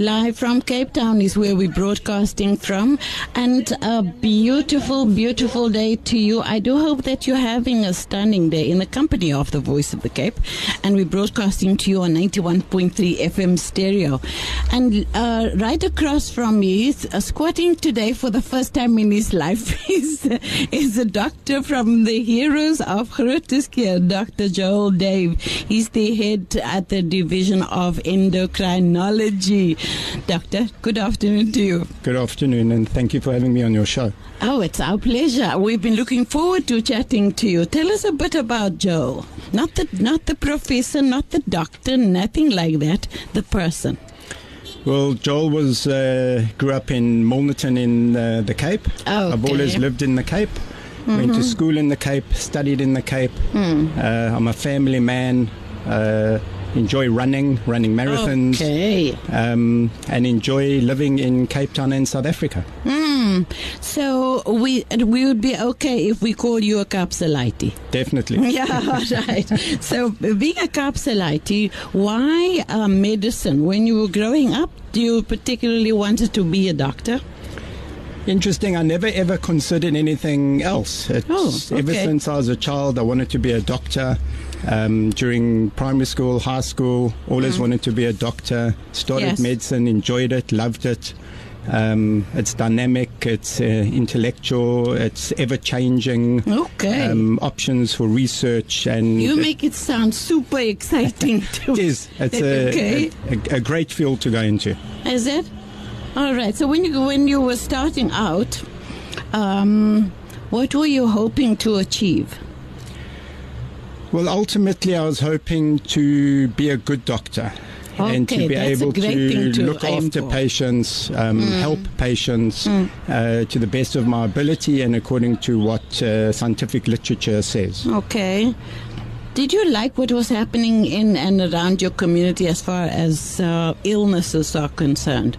Live from Cape Town is where we're broadcasting from. And a beautiful, beautiful day to you. I do hope that you're having a stunning day in the company of the Voice of the Cape. And we're broadcasting to you on 91.3 FM stereo. And uh, right across from me, uh, squatting today for the first time in his life, is, is a doctor from the Heroes of Groote Dr. Joel Dave. He's the head at the Division of Endocrinology. Doctor, good afternoon to you. Good afternoon, and thank you for having me on your show. Oh, it's our pleasure. We've been looking forward to chatting to you. Tell us a bit about Joe. Not the not the professor, not the doctor, nothing like that. The person. Well, Joel was uh, grew up in Milnerton in uh, the Cape. Oh, I've always lived in the Cape. Mm-hmm. Went to school in the Cape, studied in the Cape. Mm. Uh, I'm a family man. Enjoy running, running marathons, okay. um, and enjoy living in Cape Town and South Africa. Mm. So we we would be okay if we call you a capsulite. Definitely. Yeah, right. so being a capsulite, why uh, medicine? When you were growing up, do you particularly wanted to be a doctor? Interesting. I never ever considered anything else. It's, oh, okay. Ever since I was a child, I wanted to be a doctor. Um, during primary school, high school, always mm. wanted to be a doctor. Started Yes. medicine, enjoyed it, loved it. Um, it's dynamic, it's uh, intellectual, it's ever changing. Okay. Um, options for research and you make it sound super exciting too. is it's a, okay. a, a, a great field to go into. Is it? All right. So when you when you were starting out, um, what were you hoping to achieve? Well, ultimately, I was hoping to be a good doctor. and to be able to, to look after for. patients, um, Mm. help patients uh, to the best of my ability and according to what uh, scientific literature says. Okay. Did you like what was happening in and around your community as far as uh, illnesses are concerned?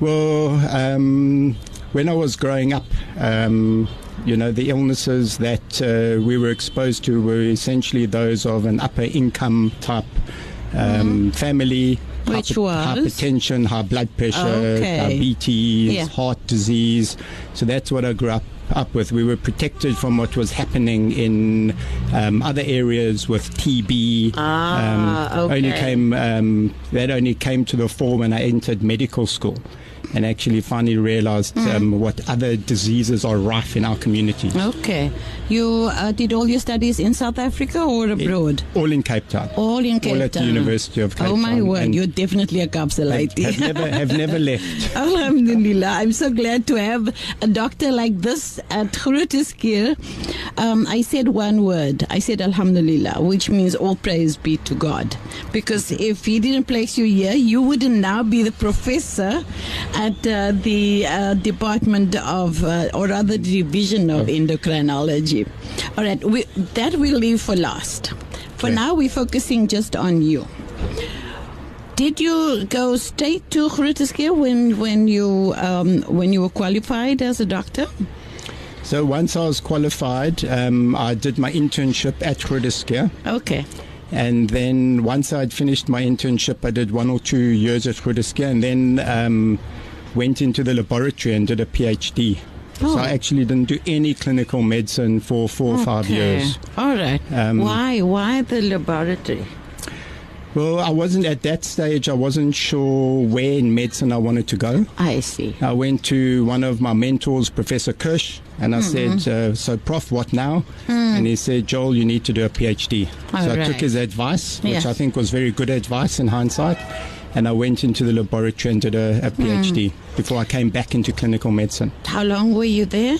Well, um, when I was growing up, um, you know, the illnesses that uh, we were exposed to were essentially those of an upper income type um, family. Mm-hmm. Which hyper- was? hypertension, high blood pressure, Okay. diabetes, Yeah. heart disease. So that's what I grew up up with. We were protected from what was happening in um, other areas with TB. Ah, um, Only okay. came um, that only came to the fore when I entered medical school. And actually, finally realized Mm. um, what other diseases are rife in our community. Okay. You uh, did all your studies in South Africa or abroad? All in Cape Town. All in Cape All at the Town. University of Cape Town. Oh my Town. word, And you're definitely a capsulite. have, have never have never left. Alhamdulillah. I'm so glad to have a doctor like this at Groote Um, I said one word. I said Alhamdulillah, which means all praise be to God. Because if he didn't place you here, you wouldn't now be the professor at uh, the uh, Department of, uh, or rather, division of endocrinology. All right, we, that we'll leave for last. For Okay. now, we're focusing just on you. Did you go straight to Groote when when you um, when you were qualified as a doctor? So once I was qualified, um, I did my internship at Groote Okay. And then once I'd finished my internship, I did one or two years at Groote and then um, went into the laboratory and did a PhD. Oh. So I actually didn't do any clinical medicine for four or five years. All right. Um, Why? Why the laboratory? Well, I wasn't at that stage, I wasn't sure where in medicine I wanted to go. I see. I went to one of my mentors, Professor Kirsch, and I Mm-hmm. said, uh, So, Prof, what now? And he said, Joel, you need to do a PhD. All so I took his advice, which Yes. I think was very good advice in hindsight. And I went into the laboratory and did a, a PhD Hmm. before I came back into clinical medicine. How long were you there?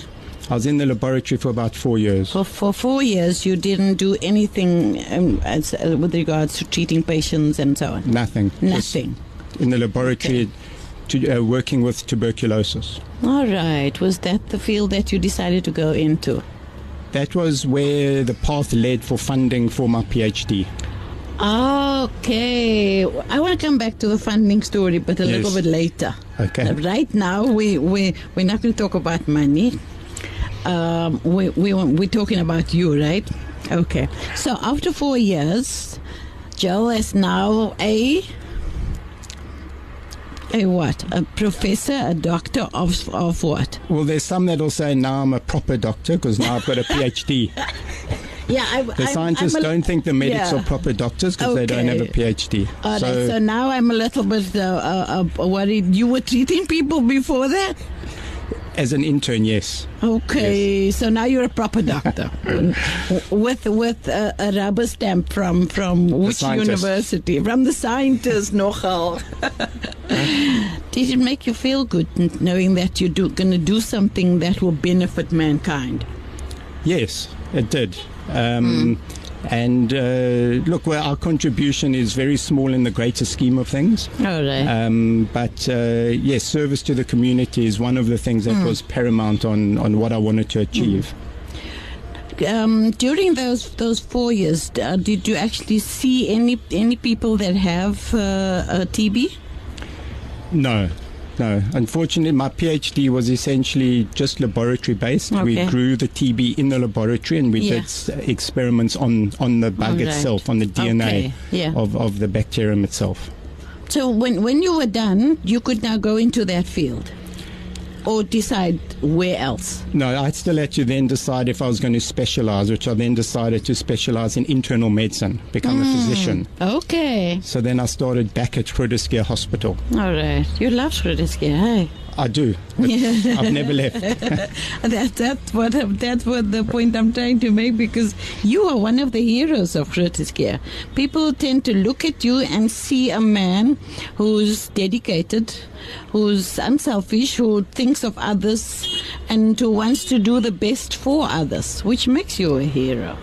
I was in the laboratory for about four years. For for four years, you didn't do anything um, as, uh, with regards to treating patients and so on. Nothing. Just Nothing. in the laboratory, to, uh, working with tuberculosis. All right. Was that the field that you decided to go into? That was where the path led for funding for my PhD. Okay. I want to come back to the funding story, but a little bit later. Okay. Right now, we, we, we're not going to talk about money. um, we, we, we're talking about you, right? Okay. So after four years, Joe is now a a what? A professor, a doctor of of what? Well, there's some that'll say now I'm a proper doctor because now I've got a PhD. Yeah, I, The I'm- scientists don't think the medics yeah. are proper doctors because they don't have a PhD. All right, so, now I'm a little bit uh, uh, uh, worried. You were treating people before that? as an intern, yes. Okay, so now you're a proper doctor with with a, a rubber stamp from from which scientist. university? From the scientist, nogal. Did it make you feel good knowing that you're going to do something that will benefit mankind? Yes, it did. Um, And uh, look, well, our contribution is very small in the greater scheme of things. Right. Um, but uh, yes, service to the community is one of the things that was paramount on, on what I wanted to achieve. um, during those those four years, uh, did you actually see any any people that have uh, TB? No, no. Unfortunately, my PhD was essentially just laboratory based. We grew the TB in the laboratory and we Yeah. did experiments on, on the bug right. itself, on the DNA Okay, yeah. of, of the bacterium itself. So when when you were done, you could now go into that field, or decide where else. No, I still had to then decide if I was going to specialize, which I then decided to specialize in internal medicine, become Hmm. a physician. Okay, So then I started back at Grooteschuur Hospital. all right. You love Grooteschuur, hey? I do. I've never left. That, that's what that's what the point I'm trying to make because you are one of the heroes of Grooteschuur. People tend to look at you and see a man who's dedicated, who's unselfish, who thinks of others, and who wants to do the best for others, which makes you a hero.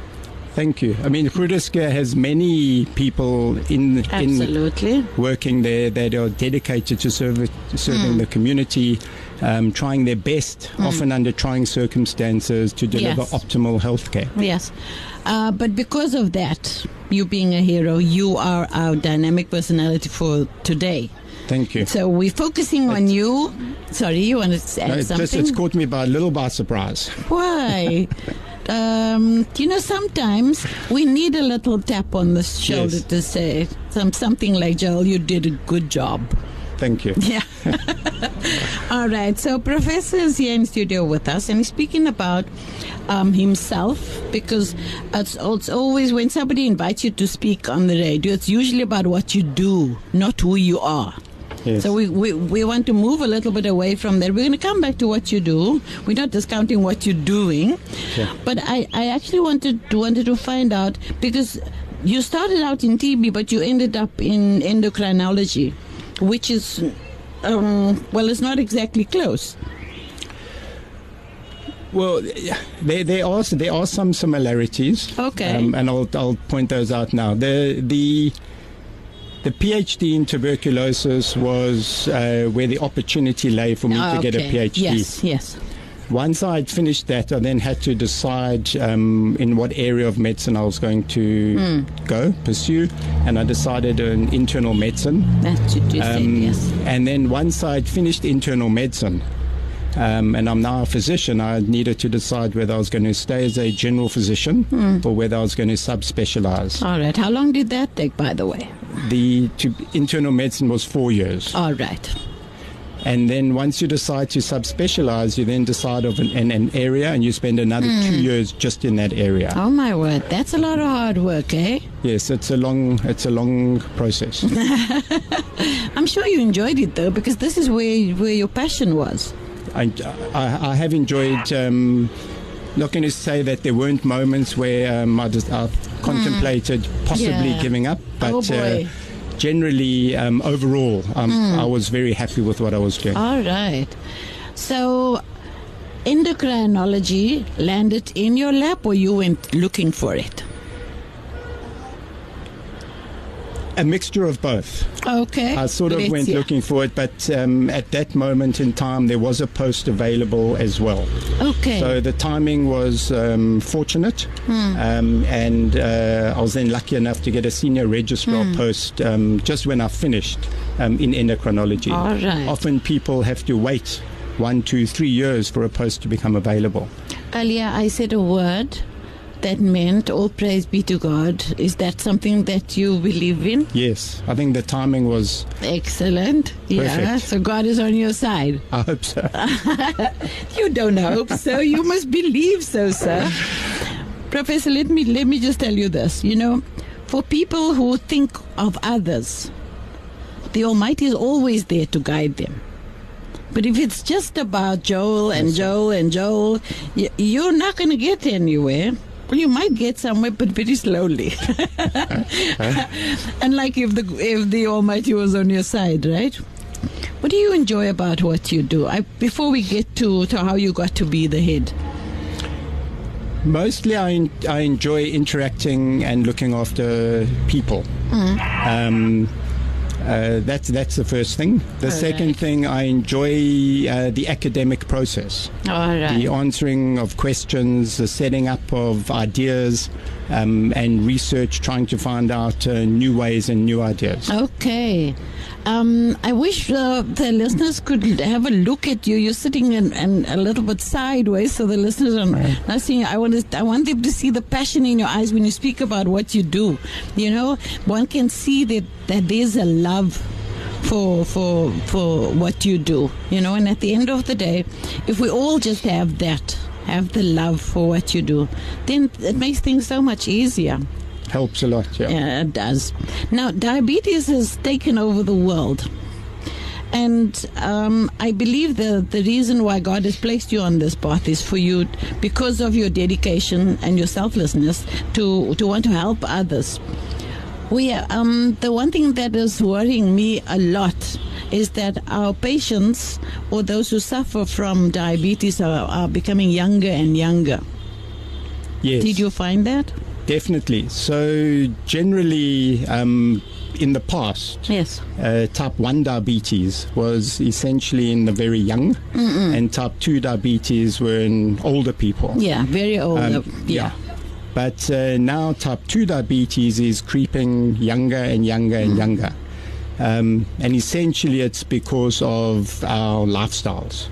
Thank you. I mean, Grooteschuur has many people in in Absolutely. working there that are dedicated to serve, serving Hmm. the community, um, trying their best, often under trying circumstances, to deliver Yes. optimal healthcare. Yes. Uh, but because of that, you being a hero, you are our dynamic personality for today. Thank you. So we're focusing on you. Sorry, you want to add No, it's, just, something? it's caught me by a little by surprise. Why? um, you know, sometimes we need a little tap on the shoulder Yes. to say some, something like, Joel, you did a good job. Thank you. Yeah. All right. So Professor is here in studio with us, and he's speaking about um, himself because it's, it's always when somebody invites you to speak on the radio, it's usually about what you do, not who you are. Yes. So we, we, we want to move a little bit away from there. We're going to come back to what you do. We're not discounting what you're doing, Yeah. but I, I actually wanted wanted to find out because you started out in TB, but you ended up in endocrinology, which is um, well, it's not exactly close. Well, there, there are there are some similarities. Okay. Um, and I'll I'll point those out now. The the the PhD in tuberculosis was uh, where the opportunity lay for me to get a PhD. Yes, yes. Once I had finished that, I then had to decide um, in what area of medicine I was going to Hmm. go pursue, and I decided in internal medicine. That's what you said. Um, Yes. And then once I'd finished internal medicine, um, and I'm now a physician, I needed to decide whether I was going to stay as a general physician Hmm. or whether I was going to subspecialize. All right. How long did that take, by the way? The to, internal medicine was four years. All right. And then once you decide to subspecialize, you then decide of an, an, an area and you spend another two years just in that area. Oh my word, that's a lot of hard work, eh? Yes, it's a long, it's a long process. I'm sure you enjoyed it though, because this is where where your passion was. I, I, I have enjoyed. Um, not going to say that there weren't moments where um, I just I contemplated possibly Yeah. giving up, but Oh, uh, generally, um, overall, um, I was very happy with what I was doing. All right. So, endocrinology landed in your lap, or you went looking for it? A mixture of both. Okay. I sort of Let's went hear. looking for it, but um, at that moment in time, there was a post available as well. Okay. So the timing was um, fortunate, Hmm. um, and uh, I was then lucky enough to get a senior registrar Hmm. post um, just when I finished um, in endocrinology. All right. Often people have to wait one, two, three years for a post to become available. Earlier, I said a word that meant all praise be to God. Is that something that you believe in? Yes, I think the timing was. Excellent. Yeah. Perfect. So God is on your side. I hope so. You don't hope so. You must believe so, sir. Professor, let me let me just tell you this. You know, for people who think of others, the Almighty is always there to guide them. But if it's just about Joel and Joel and Joel, you're not going to get anywhere. Well, you might get somewhere, but very slowly. and like if the if the Almighty was on your side, right? What do you enjoy about what you do? I, before we get to, to how you got to be the head. Mostly, I, I enjoy interacting and looking after people. Um, uh, that's that's the first thing. The second right. thing, I enjoy uh, the academic process, All the answering of questions, the setting up of ideas, um, and research, trying to find out uh, new ways and new ideas. Okay. Um, I wish uh, the listeners could have a look at you. You're sitting in, in a little bit sideways, so the listeners are not seeing. I want to, I want them to see the passion in your eyes when you speak about what you do. You know, one can see that that there's a love for for for what you do. You know, and at the end of the day, if we all just have that, have the love for what you do, then it makes things so much easier. Helps a lot. Yeah. Yeah, it does. Now, diabetes has taken over the world. And um, I believe the, the reason why God has placed you on this path is for you, because of your dedication and your selflessness, to, to want to help others. We, um, the one thing that is worrying me a lot is that our patients or those who suffer from diabetes are, are becoming younger and younger. Yes. Did you find that? Definitely. So generally, um, in the past, Yes. uh, type 1 diabetes was essentially in the very young, and type 2 diabetes were in older people. Yeah, very old. Um, uh, yeah. But uh, now type 2 diabetes is creeping younger and younger and younger. Um, and essentially, it's because of our lifestyles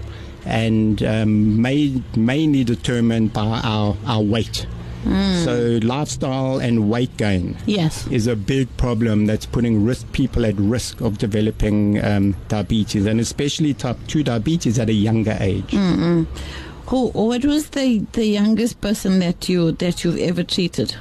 and um, made, mainly determined by our, our weight. So, lifestyle and weight gain Yes. is a big problem that's putting risk, people at risk of developing um, diabetes, and especially type 2 diabetes at a younger age. Who? What was the, the youngest person that you that you've ever treated?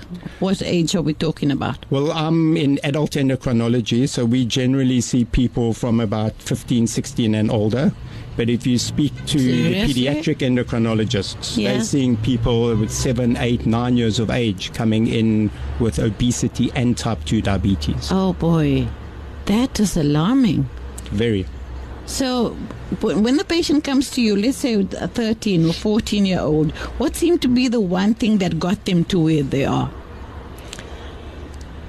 What age are we talking about? Well, I'm in adult endocrinology, so we generally see people from about 15, 16 and older. But if you speak to Seriously? the pediatric endocrinologists, Yeah. they're seeing people with seven, eight, nine years of age coming in with obesity and type 2 diabetes. Oh boy, that is alarming. Very. So, when the patient comes to you, let's say a 13 or 14 year old, what seemed to be the one thing that got them to where they are?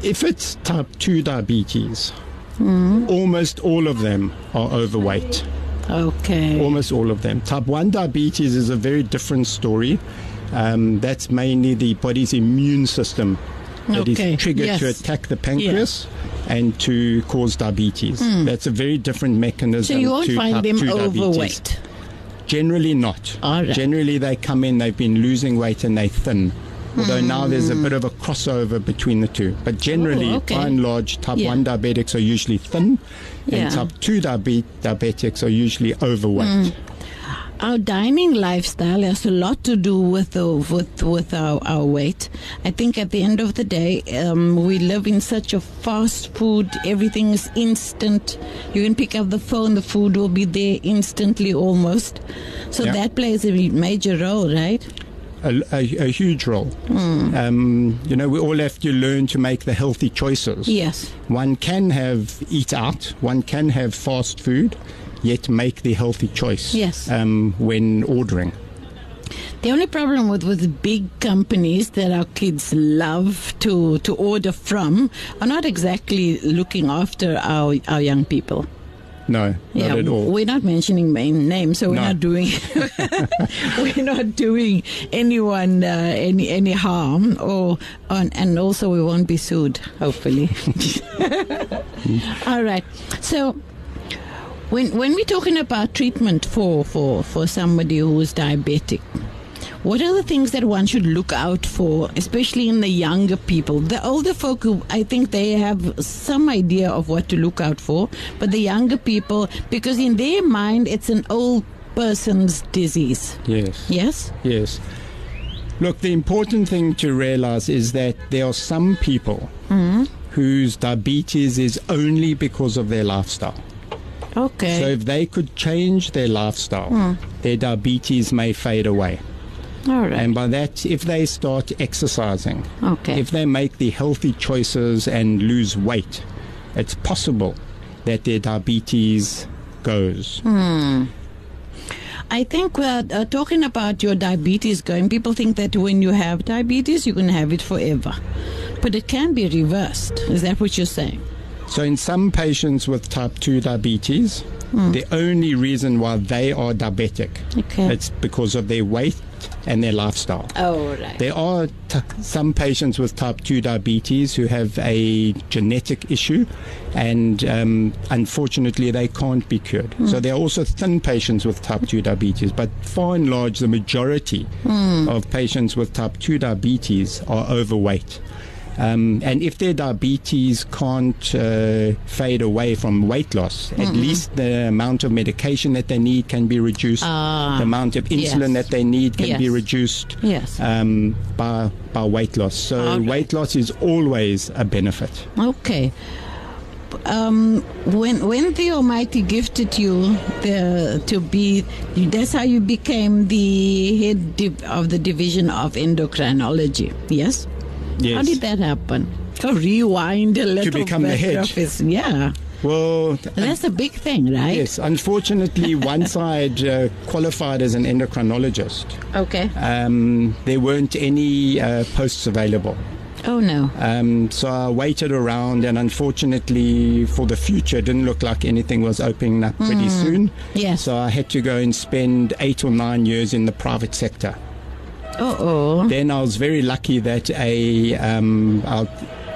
If it's type 2 diabetes, almost all of them are overweight. Okay. Almost all of them. Type 1 diabetes is a very different story. Um, that's mainly the body's immune system that is Okay, triggered to attack the pancreas and to cause diabetes. That's a very different mechanism. Hmm. So you won't to find them 2 diabetes. overweight. Generally not. Right. Generally they come in, they've been losing weight and they're thin. Although now there's a bit of a crossover between the two. But generally, Hmm. Oh, okay. by and large, type Yeah. 1 diabetics are usually thin, Yeah. and type 2 diabe- diabetics are usually overweight. Our dining lifestyle has a lot to do with the, with with our, our weight. I think at the end of the day, um, we live in such a fast food. Everything is instant. You can pick up the phone, the food will be there instantly, almost. So Yeah. that plays a major role, right? a, a, a huge role. Um, you know, we all have to learn to make the healthy choices. Yes. One can have eat out, one can have fast food, yet make the healthy choice Yes. um, when ordering. The only problem with, with big companies that our kids love to, to order from are not exactly looking after our, our young people. No, not at all. We're not mentioning main names, so we're No. not doing we're not doing anyone uh, any any harm, or on, and also we won't be sued. Hopefully. All right. So when when we're talking about treatment for for for somebody who is diabetic, What are the things that one should look out for, especially in the younger people? The older folk, who I think they have some idea of what to look out for, but the younger people, because in their mind it's an old person's disease. Yes. Yes? Yes. Look, the important thing to realize is that there are some people hmm? whose diabetes is only because of their lifestyle. Okay. So if they could change their lifestyle, their diabetes may fade away. All right. And by that, if they start exercising, okay. if they make the healthy choices and lose weight, it's possible that their diabetes goes. I think we're uh, talking about your diabetes going. People think that when you have diabetes, you can have it forever. But it can be reversed. Is that what you're saying? So, in some patients with type 2 diabetes, hmm. the only reason why they are diabetic Okay. it's because of their weight and their lifestyle. Oh, right. There are t- some patients with type 2 diabetes who have a genetic issue, and um, unfortunately, they can't be cured. Hmm. So, there are also thin patients with type 2 diabetes, but far and large, the majority hmm. of patients with type 2 diabetes are overweight. Um, and if their diabetes can't uh, fade away from weight loss, at least the amount of medication that they need can be reduced. Ah, the amount of insulin yes. that they need can be reduced Yes. um, by by weight loss. So right. weight loss is always a benefit. Okay. Um, when when the Almighty gifted you the to be, that's how you became the head div- of the division of endocrinology. Yes. Yes. How did that happen? Oh, rewind a little. become the bit, head. Professor. Yeah, Well, that's a big thing, right? yes. Unfortunately, once I'd uh, qualified as an endocrinologist, Okay. um, there weren't any uh, posts available. Oh no. Um, so I waited around, and unfortunately, for the future, it didn't look like anything was opening up pretty soon. Yes. So I had to go and spend eight or nine years in the private sector. Uh oh. Then I was very lucky that a um, our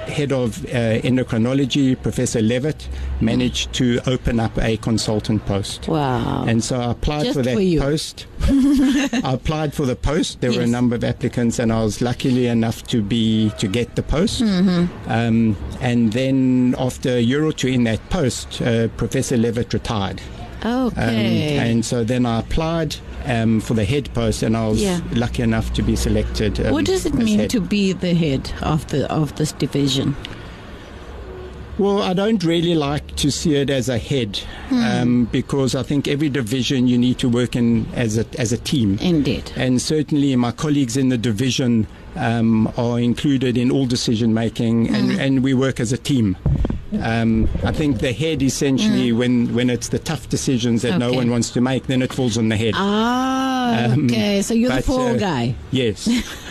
head of uh, endocrinology, Professor Levitt, managed to open up a consultant post. Wow. And so I applied Just for that for post. I applied for the post. There were a number of applicants, and I was luckily enough to be to get the post. Mm-hmm. Um, and then after a year or two in that post, uh, Professor Levitt retired. Um, okay. and so then I applied um, for the head post, and I was Yeah. lucky enough to be selected. Um, what does it mean head. to be the head of the of this division? Well, I don't really like to see it as a head um, because I think every division you need to work in as a as a team. Indeed. And certainly, my colleagues in the division um, are included in all decision making, and, and we work as a team. Um, I think the head essentially, when, when it's the tough decisions that no one wants to make, then it falls on the head. Ah, Um, okay. So you're the poor uh, guy. Yes.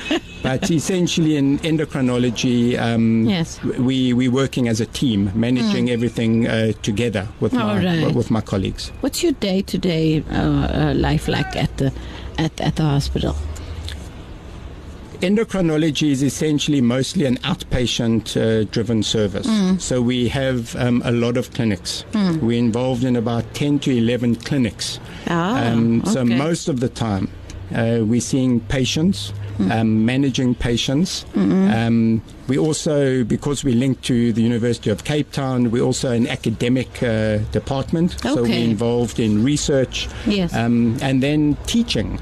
but essentially, in endocrinology, um, Yes. we we're working as a team, managing everything uh, together with All my right. with my colleagues. What's your day to day life like at the at, at the hospital? Endocrinology is essentially mostly an outpatient uh, driven service. Mm. So we have um, a lot of clinics. We're involved in about 10 to 11 clinics. Ah, Um, So okay. most of the time, uh, we're seeing patients, Mm. um, managing patients. Mm-hmm. Um, we also, because we're linked to the University of Cape Town, we're also an academic uh, department. So we're involved in research Yes. um, and then teaching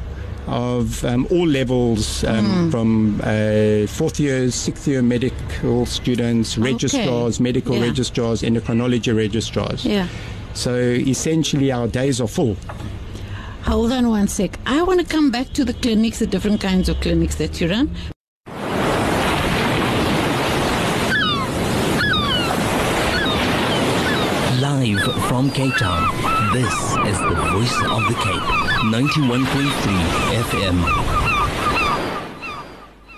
of um, all levels, um, Mm. from uh, fourth years, sixth year medical students, registrars, medical Yeah. registrars, endocrinology registrars. Yeah. So essentially, our days are full. Hold on one sec. I want to come back to the clinics, the different kinds of clinics that you run. Live from Cape Town, this is the voice of the Cape. 91.3 FM.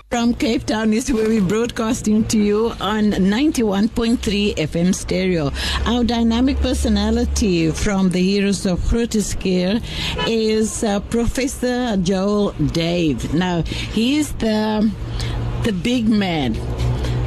From Cape Town is where we're broadcasting to you on 91.3 FM stereo. Our dynamic personality from the Heroes of Grooteschuur is uh, Professor Joel Dave. Now, he is the, the big man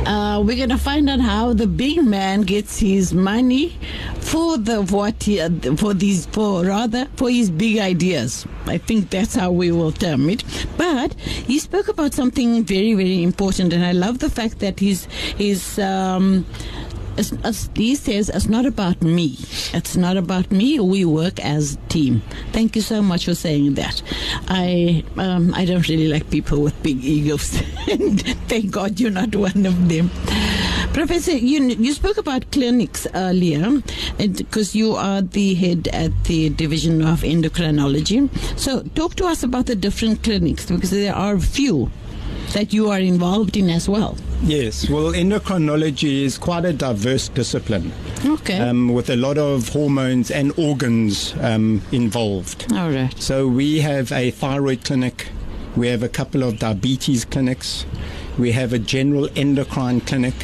Uh, we're going to find out how the big man gets his money for the what he, uh, for these for rather for his big ideas. I think that's how we will term it. But he spoke about something very very important, and I love the fact that his his. Um, it's, it's, he says it's not about me. It's not about me. We work as a team. Thank you so much for saying that. I um, I don't really like people with big egos, and thank God you're not one of them. Professor, you you spoke about clinics earlier, because you are the head at the division of endocrinology. So, talk to us about the different clinics because there are a few that you are involved in as well. Yes, well, endocrinology is quite a diverse discipline. Okay. Um, with a lot of hormones and organs um, involved. All right. So we have a thyroid clinic, we have a couple of diabetes clinics, we have a general endocrine clinic,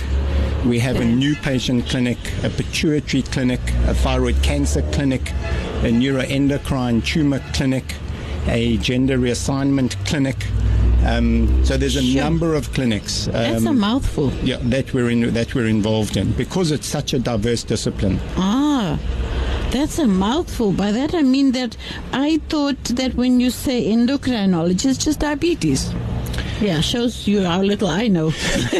we have a new patient clinic, a pituitary clinic, a thyroid cancer clinic, a neuroendocrine tumor clinic, a gender reassignment clinic. Um, so there's a Sure. number of clinics. That's a um, mouthful. yeah, that we're in, that we're involved in because it's such a diverse discipline. Ah, that's a mouthful. By that I mean that I thought that when you say endocrinology, it's just diabetes. Yeah, shows you how little I know.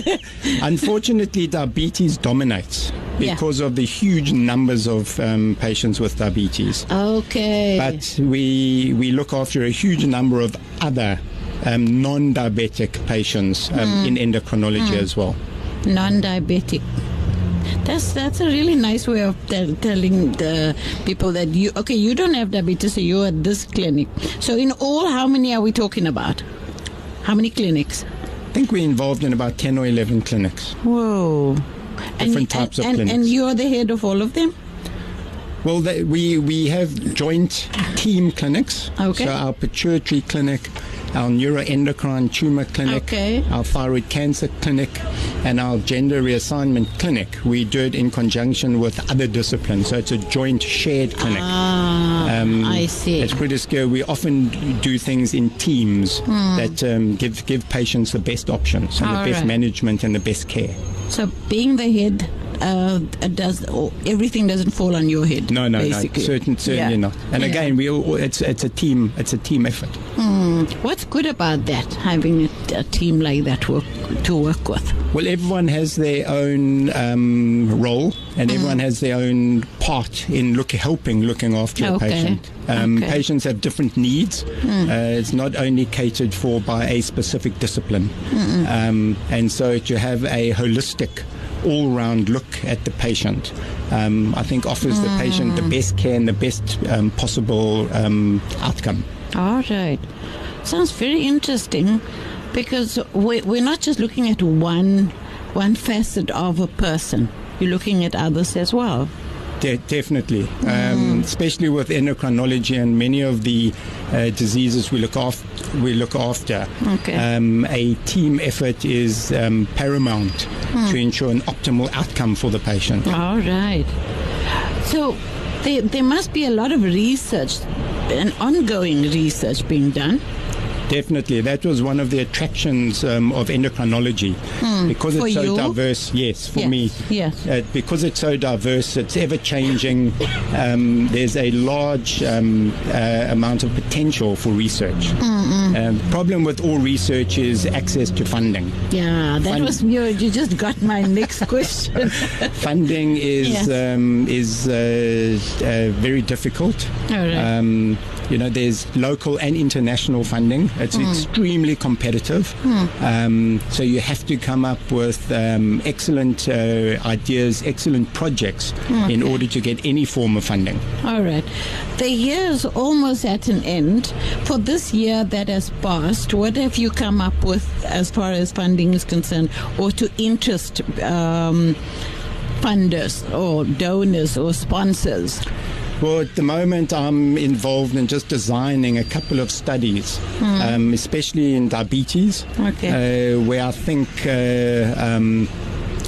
Unfortunately, diabetes dominates Yeah. because of the huge numbers of um, patients with diabetes. Okay. But we we look after a huge number of other um, non-diabetic patients um, in endocrinology as well. non-diabetic. That's that's a really nice way of tell, telling the people that you okay you don't have diabetes so you're at this clinic. So in all, how many are we talking about? How many clinics? I think we're involved in about 10 or 11 clinics. Whoa! Different types of and, and you're the head of all of them. Well, they, we we have joint team clinics. Okay. So our pituitary clinic, our neuroendocrine tumor clinic, Okay. our thyroid cancer clinic, and our gender reassignment clinic. We do it in conjunction with other disciplines. So it's a joint shared clinic. Ah, Um, I see. At British Care, we often do things in teams Hmm. that um, give give patients the best options and All the best right. management and the best care. So being the head uh, does everything doesn't fall on your head. No, no, basically. no, certain, certainly Yeah. not. And Yeah. again, we all, it's it's a team it's a team effort. What's good about that? Having a, a team like that work to work with. Well, everyone has their own um, role, and Mm. everyone has their own part in look, helping looking after a Okay. patient. Um, Okay. Mm. Patients have different needs. Uh, it's not only catered for by a specific discipline, um, and so to have a holistic. All-round look at the patient, um, I think, offers the patient Mm. the best care and the best um, possible um, outcome. All right. Sounds very interesting because we, we're not just looking at one one facet of a person. You're looking at others as well. De- definitely, um, especially with endocrinology and many of the uh, diseases we look after. We look after. Okay. Um, a team effort is um, paramount to ensure an optimal outcome for the patient. All right. So there, there must be a lot of research and ongoing research being done. Definitely, that was one of the attractions um, of endocrinology because For it's so you? diverse. Yes, for Yes, me. yes. Uh, because it's so diverse, it's ever changing. Um, there's a large um, uh, amount of potential for research. Um, the problem with all research is access to funding. Yeah, that Fun- was you. You just got my next question. Funding is um, is uh, uh, very difficult. Right. Um, you know, there's local and international funding. It's Hmm. extremely competitive. Um, so you have to come up with um, excellent uh, ideas, excellent projects in order to get any form of funding. All right. The year is almost at an end. For this year that has passed, what have you come up with as far as funding is concerned, or to interest um, funders or donors or sponsors? Well, at the moment, I'm involved in just designing a couple of studies, um, especially in diabetes, Okay. uh, where I think uh, um,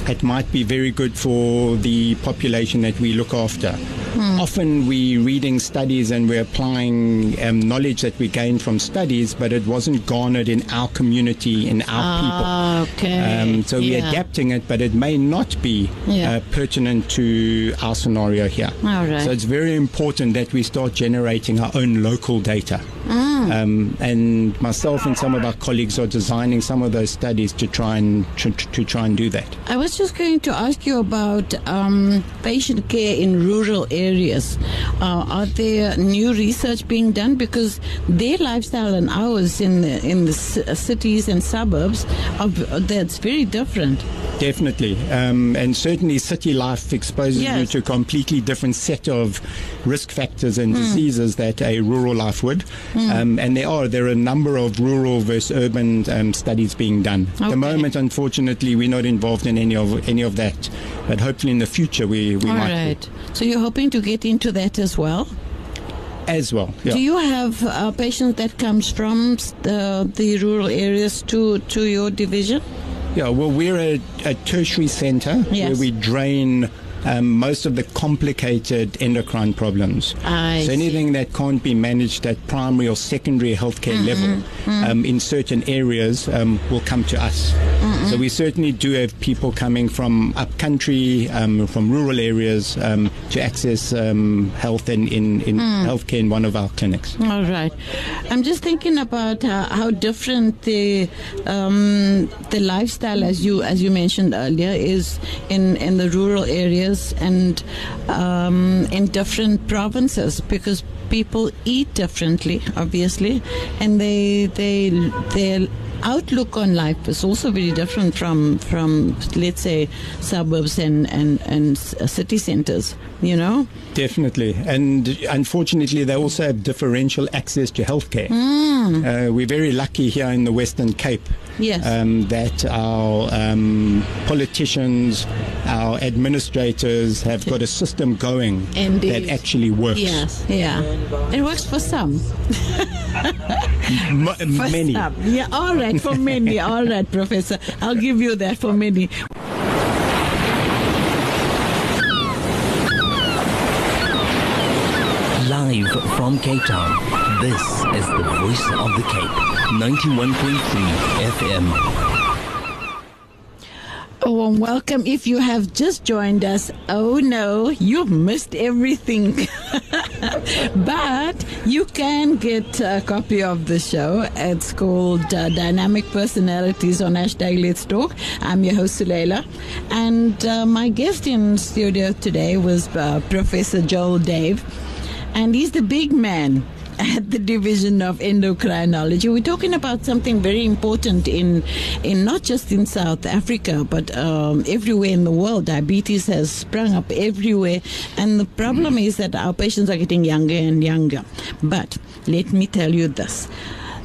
it might be very good for the population that we look after. often we're reading studies and we're applying um, knowledge that we gained from studies, but it wasn't garnered in our community, in our people. Ah, okay. Um, so we're adapting it, but it may not be Yeah. uh, pertinent to our scenario here. All right. So it's very important that we start generating our own local data. Mm. Um, and myself and some of our colleagues are designing some of those studies to try and to, to try and do that. I was just going to ask you about um, patient care in rural areas. Uh, are there new research being done because their lifestyle and ours in the in the c- cities and suburbs are, that's very different. Definitely, um, and certainly city life exposes you to a completely different set of risk factors and diseases that a rural life would. Um, and there are there are a number of rural versus urban um, studies being done. At the moment, unfortunately, we're not involved in any of any of that, but hopefully in the future we we All might right. So you're hoping to get into that as well. as well. Yeah. Do you have uh, patients that comes from the, the rural areas to to your division? Yeah, well, we're a, a tertiary center Yes. where we drain um, most of the complicated endocrine problems. I so see. anything that can't be managed at primary or secondary healthcare Mm-hmm. level Um, in certain areas um, will come to us. Mm-hmm. So we certainly do have people coming from up country, um, from rural areas um, to access um, health in, in, in Mm. healthcare in one of our clinics. All right. I'm just thinking about uh, how different the um, the lifestyle, as you as you mentioned earlier, is in in the rural areas and um, in different provinces because people eat differently, obviously, and they they their outlook on life is also very different from from let's say suburbs and and and uh, city centers. You know. Definitely. And unfortunately, they also have differential access to healthcare. Uh, we're very lucky here in the Western Cape Yes. um, that our um, politicians, our administrators have got a system going Indeed. that actually works. Yes, yeah. It works for some. M- For many. some. Yeah, all right, for many. All right, Professor. I'll give you that for many. Live from Cape Town, this is the voice of the Cape. 91.3 FM. A warm welcome if you have just joined us. Oh no, you've missed everything. but you can get a copy of the show. It's called uh, Dynamic Personalities on hashtag Let's Talk. I'm your host, Sulayla. And uh, my guest in studio today was uh, Professor Joel Dave. And he's the big man at the division of endocrinology. We're talking about something very important in, in not just in South Africa, but um, everywhere in the world. Diabetes has sprung up everywhere, and the problem is that our patients are getting younger and younger. But let me tell you this.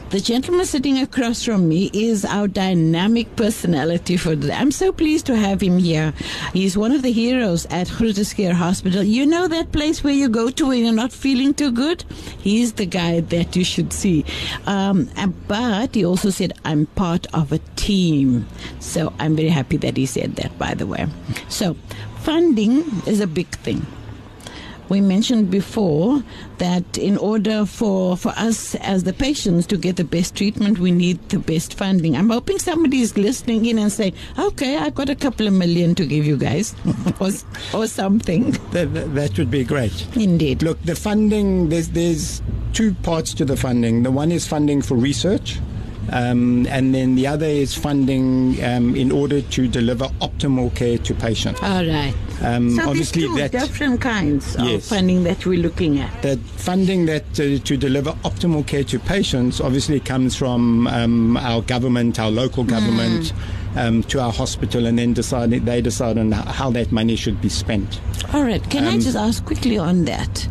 The gentleman sitting across from me is our dynamic personality for the I'm so pleased to have him here. He's one of the heroes at Grooteschuur Hospital. You know that place where you go to when you're not feeling too good? He's the guy that you should see. Um, but he also said, I'm part of a team. So I'm very happy that he said that, by the way. So funding is a big thing we mentioned before that in order for, for us as the patients to get the best treatment, we need the best funding. I'm hoping somebody is listening in and saying, okay, I've got a couple of million to give you guys or, or something. That, that, would be great. Indeed. Look, the funding, there's, there's two parts to the funding. The one is funding for research. Um, and then the other is funding um, in order to deliver optimal care to patients. All right. Um, so there's obviously, two that different kinds of funding that we're looking at. The funding that uh, to deliver optimal care to patients obviously comes from um, our government, our local government, um, to our hospital, and then decide they decide on how that money should be spent. All right. Can I Um, just ask quickly on that?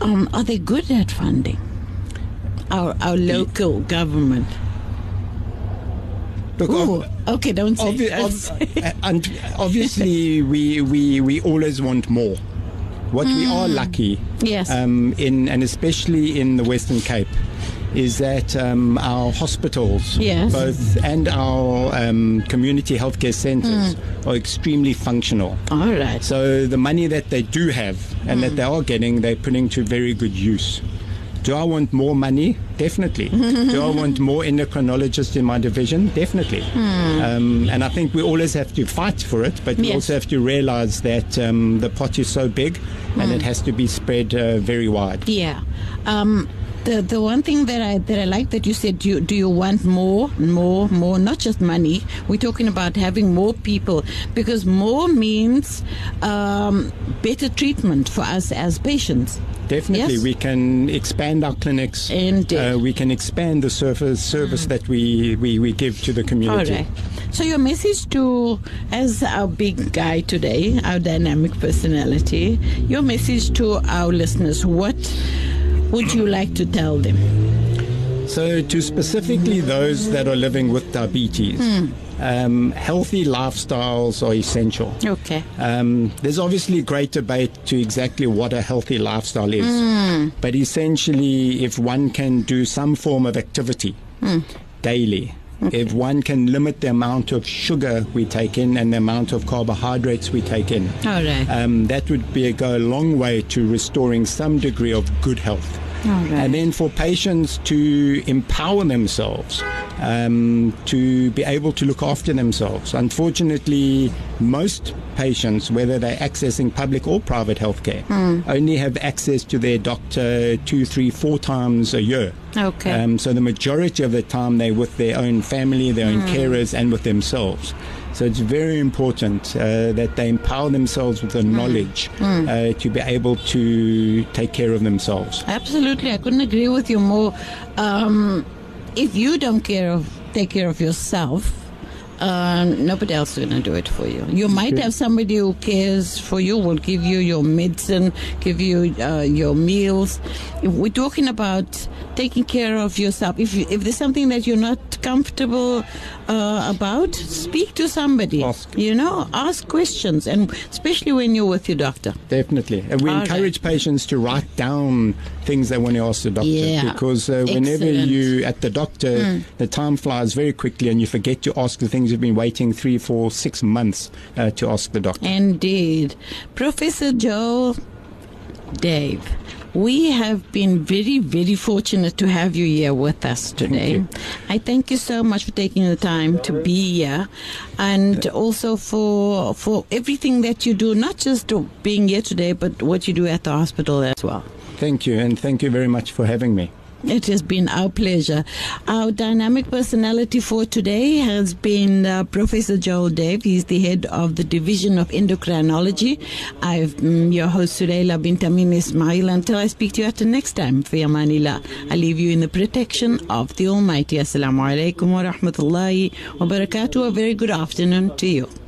Um, are they good at funding? Our, our local government. Look, Ooh, ob- okay, don't say. obvi- don't ob- uh, and obviously, we, we, we always want more. What we are lucky Yes. um, in, and especially in the Western Cape, is that um, our hospitals, Yes. both and our um, community healthcare centres, are extremely functional. All right. So the money that they do have and that they are getting, they're putting to very good use. Do I want more money? Definitely. do I want more endocrinologists in my division? Definitely. Um, and I think we always have to fight for it, but we Yes. also have to realize that um, the pot is so big and it has to be spread uh, very wide. Yeah. Um, the the one thing that I that I like that you said you do you want more more more not just money we're talking about having more people because more means um, better treatment for us as patients Definitely, Yes. we can expand our clinics. Indeed. Uh, we can expand the service service that we, we, we give to the community. right so your message to as our big guy today our dynamic personality your message to our listeners what would you like to tell them? So, to specifically those that are living with diabetes, um, healthy lifestyles are essential. okay. Um, there's obviously great debate to exactly what a healthy lifestyle is, but essentially, if one can do some form of activity daily, if one can limit the amount of sugar we take in and the amount of carbohydrates we take in, all right um, that would be a, go a long way to restoring some degree of good health. All right. And then for patients to empower themselves, um, to be able to look after themselves. Unfortunately, most patients, whether they're accessing public or private healthcare, only have access to their doctor two, three, four times a year. okay Um, so the majority of the time they're with their own family, their own carers, and with themselves. So it's very important uh, that they empower themselves with the knowledge uh, to be able to take care of themselves. Absolutely, I couldn't agree with you more. Um, if you don't care of take care of yourself, uh, nobody else is going to do it for you. You might have somebody who cares for you, will give you your medicine, give you uh, your meals. If we're talking about taking care of yourself, if you, if there's something that you're not comfortable uh, about, speak to somebody. Ask. You know, ask questions, and especially when you're with your doctor. Definitely. And we All encourage patients to write down things they want to ask the doctor Yeah. because uh, whenever you at the doctor, the time flies very quickly and you forget to ask the things you've been waiting three, four, six months uh, to ask the doctor. Indeed. Professor Joel Dave, we have been very, very fortunate to have you here with us today. you. I thank you so much for taking the time to be here and also for for everything that you do, not just being here today, but what you do at the hospital as well. Thank you, and thank you very much for having me. It has been our pleasure. Our dynamic personality for today has been uh, Professor Joel Dave. He's the head of the Division of Endocrinology. I'm mm, your host, Sulayla Bint Amien Ismail. Until I speak to you at the next time, for Yamanila, I leave you in the protection of the Almighty. Assalamu alaikum wa rahmatullahi wa barakatuh. A very good afternoon to you.